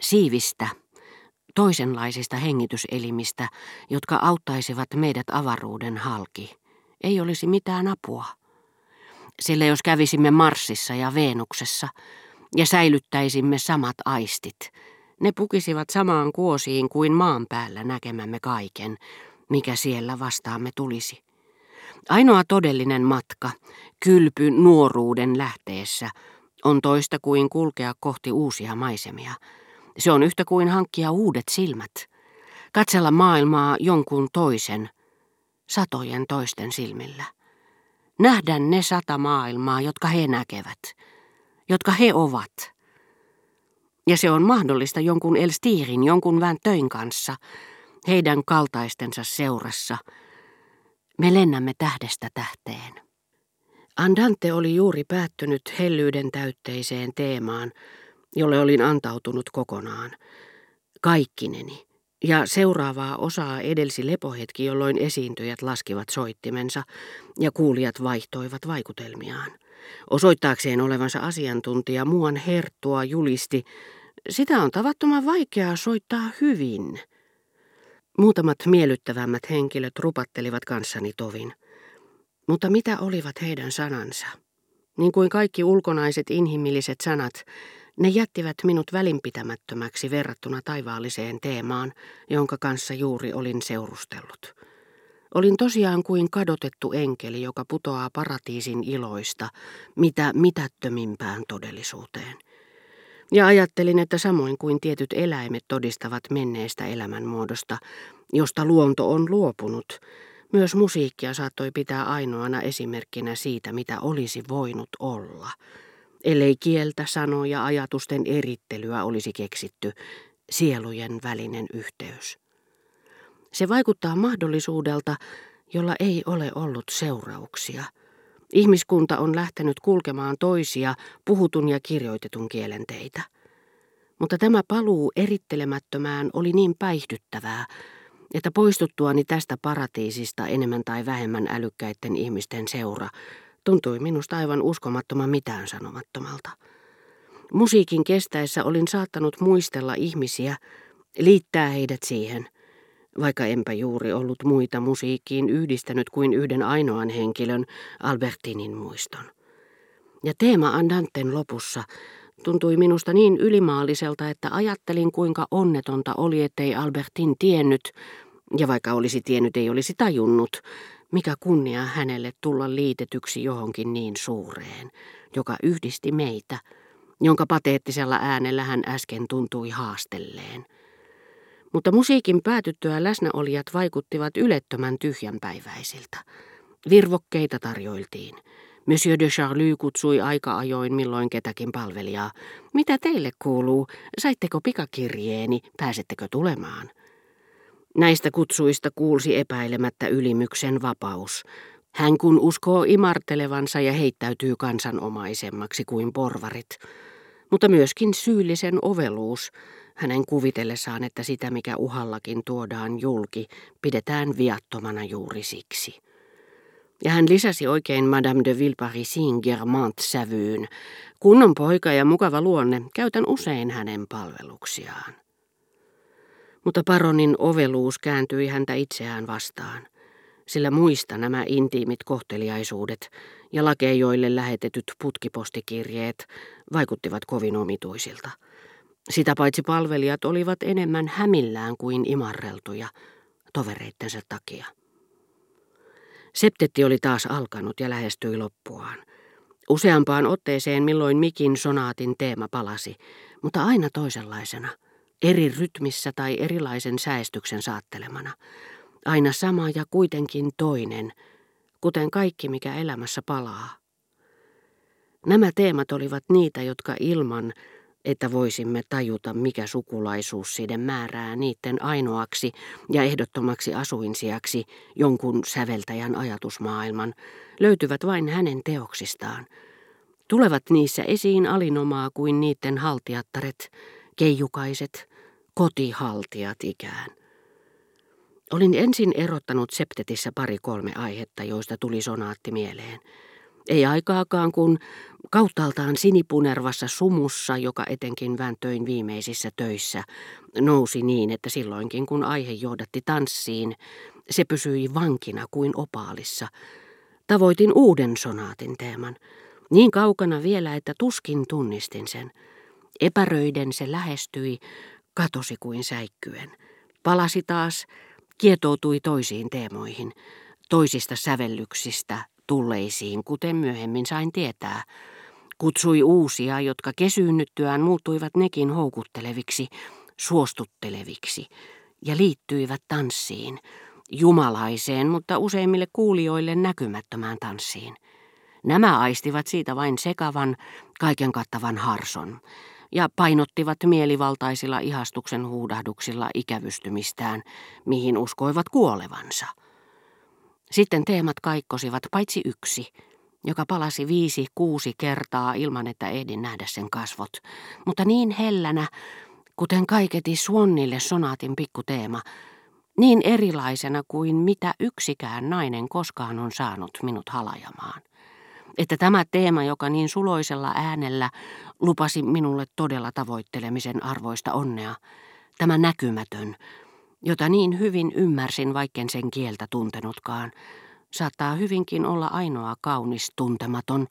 Siivistä, toisenlaisista hengityselimistä, jotka auttaisivat meidät avaruuden halki. Ei olisi mitään apua. Sillä jos kävisimme Marsissa ja Veenuksessa ja säilyttäisimme samat aistit, ne pukisivat samaan kuosiin kuin maan päällä näkemämme kaiken, mikä siellä vastaamme tulisi. Ainoa todellinen matka, kylpy nuoruuden lähteessä, on toista kuin kulkea kohti uusia maisemia. Se on yhtä kuin hankkia uudet silmät, katsella maailmaa jonkun toisen, satojen toisten silmillä. Nähdä ne sata maailmaa, jotka he näkevät, jotka he ovat. Ja se on mahdollista jonkun Elstirin, jonkun Väntöin kanssa, heidän kaltaistensa seurassa. Me lennämme tähdestä tähteen. Andante oli juuri päättynyt hellyyden täytteiseen teemaan, jolle olin antautunut kokonaan. Kaikkineni. Ja seuraavaa osaa edelsi lepohetki, jolloin esiintyjät laskivat soittimensa ja kuulijat vaihtoivat vaikutelmiaan. Osoittaakseen olevansa asiantuntija muuan herttua julisti, sitä on tavattoman vaikeaa soittaa hyvin. Muutamat miellyttävämmät henkilöt rupattelivat kanssani tovin. Mutta mitä olivat heidän sanansa? Niin kuin kaikki ulkonaiset inhimilliset sanat, ne jättivät minut välinpitämättömäksi verrattuna taivaalliseen teemaan, jonka kanssa juuri olin seurustellut. Olin tosiaan kuin kadotettu enkeli, joka putoaa paratiisin iloista, mitä mitättömimpään todellisuuteen. Ja ajattelin, että samoin kuin tietyt eläimet todistavat menneestä elämänmuodosta, josta luonto on luopunut, myös musiikkia saattoi pitää ainoana esimerkkinä siitä, mitä olisi voinut olla. Ellei kieltä, sanoja, ajatusten erittelyä olisi keksitty, sielujen välinen yhteys. Se vaikuttaa mahdollisuudelta, jolla ei ole ollut seurauksia. Ihmiskunta on lähtenyt kulkemaan toisia puhutun ja kirjoitetun kielen teitä. Mutta tämä paluu erittelemättömään oli niin päihdyttävää, että poistuttuani tästä paratiisista enemmän tai vähemmän älykkäiden ihmisten seura tuntui minusta aivan uskomattoman mitään sanomattomalta. Musiikin kestäessä olin saattanut muistella ihmisiä, liittää heidät siihen, vaikka enpä juuri ollut muita musiikkiin yhdistänyt kuin yhden ainoan henkilön, Albertinin muiston. Ja teema Andanten lopussa tuntui minusta niin ylimaalliselta, että ajattelin kuinka onnetonta oli, ettei Albertin tiennyt, ja vaikka olisi tiennyt, ei olisi tajunnut, mikä kunnia hänelle tulla liitetyksi johonkin niin suureen, joka yhdisti meitä, jonka pateettisella äänellä hän äsken tuntui haastelleen. Mutta musiikin päätyttyä läsnäolijat vaikuttivat ylettömän tyhjänpäiväisiltä. Virvokkeita tarjoiltiin. Monsieur de Charlie kutsui aika ajoin milloin ketäkin palvelijaa. Mitä teille kuuluu? Saitteko pikakirjeeni? Pääsettekö tulemaan? Näistä kutsuista kuulsi epäilemättä ylimyksen vapaus. Hän kun uskoo imartelevansa ja heittäytyy kansanomaisemmaksi kuin porvarit. Mutta myöskin syyllisen oveluus, hänen kuvitellessaan, että sitä mikä uhallakin tuodaan julki, pidetään viattomana juuri siksi. Ja hän lisäsi oikein Madame de Villeparisin Germant-sävyyn. Kunnon poika ja mukava luonne, käytän usein hänen palveluksiaan. Mutta paronin oveluus kääntyi häntä itseään vastaan, sillä muista nämä intiimit kohteliaisuudet ja lakeijoille lähetetyt putkipostikirjeet vaikuttivat kovin omituisilta. Sitä paitsi palvelijat olivat enemmän hämillään kuin imarreltuja tovereittensa takia. Septetti oli taas alkanut ja lähestyi loppuaan. Useampaan otteeseen milloin mikin sonaatin teema palasi, mutta aina toisenlaisena – eri rytmissä tai erilaisen säästyksen saattelemana. Aina sama ja kuitenkin toinen, kuten kaikki mikä elämässä palaa. Nämä teemat olivat niitä, jotka ilman, että voisimme tajuta, mikä sukulaisuus siden määrää niiden ainoaksi ja ehdottomaksi asuinsiaksi jonkun säveltäjän ajatusmaailman, löytyvät vain hänen teoksistaan. Tulevat niissä esiin alinomaa kuin niiden haltiattaret, keijukaiset, kotihaltijat ikään. Olin ensin erottanut septetissä pari kolme aihetta, joista tuli sonaatti mieleen. Ei aikaakaan, kun kauttaaltaan sinipunervassa sumussa, joka etenkin vääntöin viimeisissä töissä, nousi niin, että silloinkin kun aihe johdatti tanssiin, se pysyi vankina kuin opaalissa. Tavoitin uuden sonaatin teeman, niin kaukana vielä, että tuskin tunnistin sen. Epäröiden se lähestyi, katosi kuin säikkyen. Palasi taas, kietoutui toisiin teemoihin, toisista sävellyksistä tulleisiin, kuten myöhemmin sain tietää. Kutsui uusia, jotka kesyynnyttyään muuttuivat nekin houkutteleviksi, suostutteleviksi, ja liittyivät tanssiin, jumalaiseen, mutta useimmille kuulijoille näkymättömään tanssiin. Nämä aistivat siitä vain sekavan, kaiken kattavan harson, ja painottivat mielivaltaisilla ihastuksen huudahduksilla ikävystymistään, mihin uskoivat kuolevansa. Sitten teemat kaikkosivat paitsi yksi, joka palasi viisi, kuusi kertaa ilman, että ehdin nähdä sen kasvot, mutta niin hellänä, kuten kaiketi Suonnille sonaatin pikkuteema, niin erilaisena kuin mitä yksikään nainen koskaan on saanut minut halajamaan. Että tämä teema, joka niin suloisella äänellä lupasi minulle todella tavoittelemisen arvoista onnea, tämä näkymätön, jota niin hyvin ymmärsin, vaikken sen kieltä tuntenutkaan, saattaa hyvinkin olla ainoa kaunis tuntematon,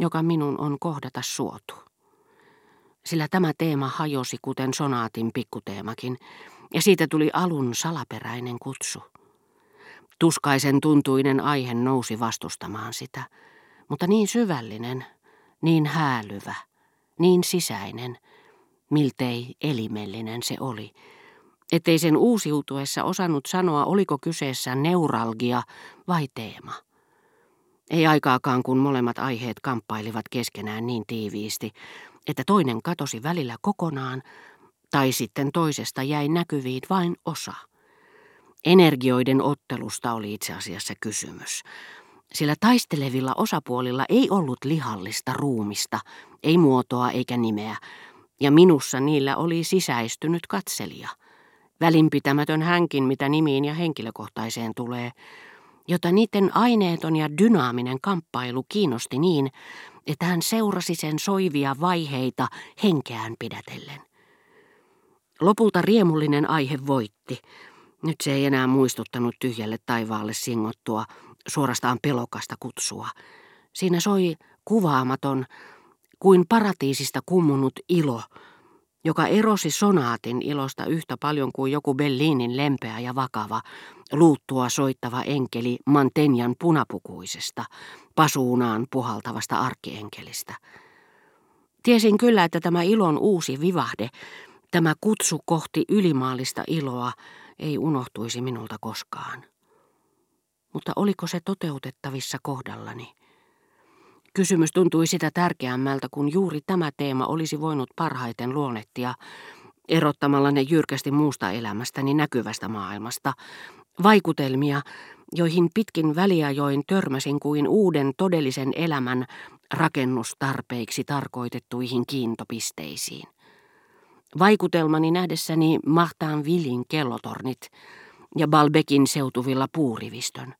joka minun on kohdata suotu. Sillä tämä teema hajosi kuten sonaatin pikkuteemakin, ja siitä tuli alun salaperäinen kutsu. Tuskaisen tuntuinen aihe nousi vastustamaan sitä, mutta niin syvällinen, niin häälyvä, niin sisäinen, miltei elimellinen se oli, ettei sen uusiutuessa osannut sanoa, oliko kyseessä neuralgia vai teema. Ei aikaakaan, kun molemmat aiheet kamppailivat keskenään niin tiiviisti, että toinen katosi välillä kokonaan, tai sitten toisesta jäi näkyviin vain osa. Energioiden ottelusta oli itse asiassa kysymys, sillä taistelevilla osapuolilla ei ollut lihallista ruumista, ei muotoa eikä nimeä, ja minussa niillä oli sisäistynyt katselija – välinpitämätön hänkin, mitä nimiin ja henkilökohtaiseen tulee, jota niiden aineeton ja dynaaminen kamppailu kiinnosti niin, että hän seurasi sen soivia vaiheita henkeään pidätellen. Lopulta riemullinen aihe voitti. Nyt se ei enää muistuttanut tyhjälle taivaalle singottua, suorastaan pelokasta kutsua. Siinä soi kuvaamaton, kuin paratiisista kummunut ilo, joka erosi sonaatin ilosta yhtä paljon kuin joku Bellinin lempeä ja vakava, luuttua soittava enkeli Mantenjan punapukuisesta, pasuunaan puhaltavasta arkienkelistä. Tiesin kyllä, että tämä ilon uusi vivahde, tämä kutsu kohti ylimaallista iloa, ei unohtuisi minulta koskaan. Mutta oliko se toteutettavissa kohdallani? Kysymys tuntui sitä tärkeämmältä, kun juuri tämä teema olisi voinut parhaiten luonnettia, erottamalla ne jyrkästi muusta elämästäni näkyvästä maailmasta, vaikutelmia, joihin pitkin väliajoin törmäsin kuin uuden todellisen elämän rakennustarpeiksi tarkoitettuihin kiintopisteisiin. Vaikutelmani nähdessäni mahtaan vilin kellotornit ja Balbekin seutuvilla puurivistön.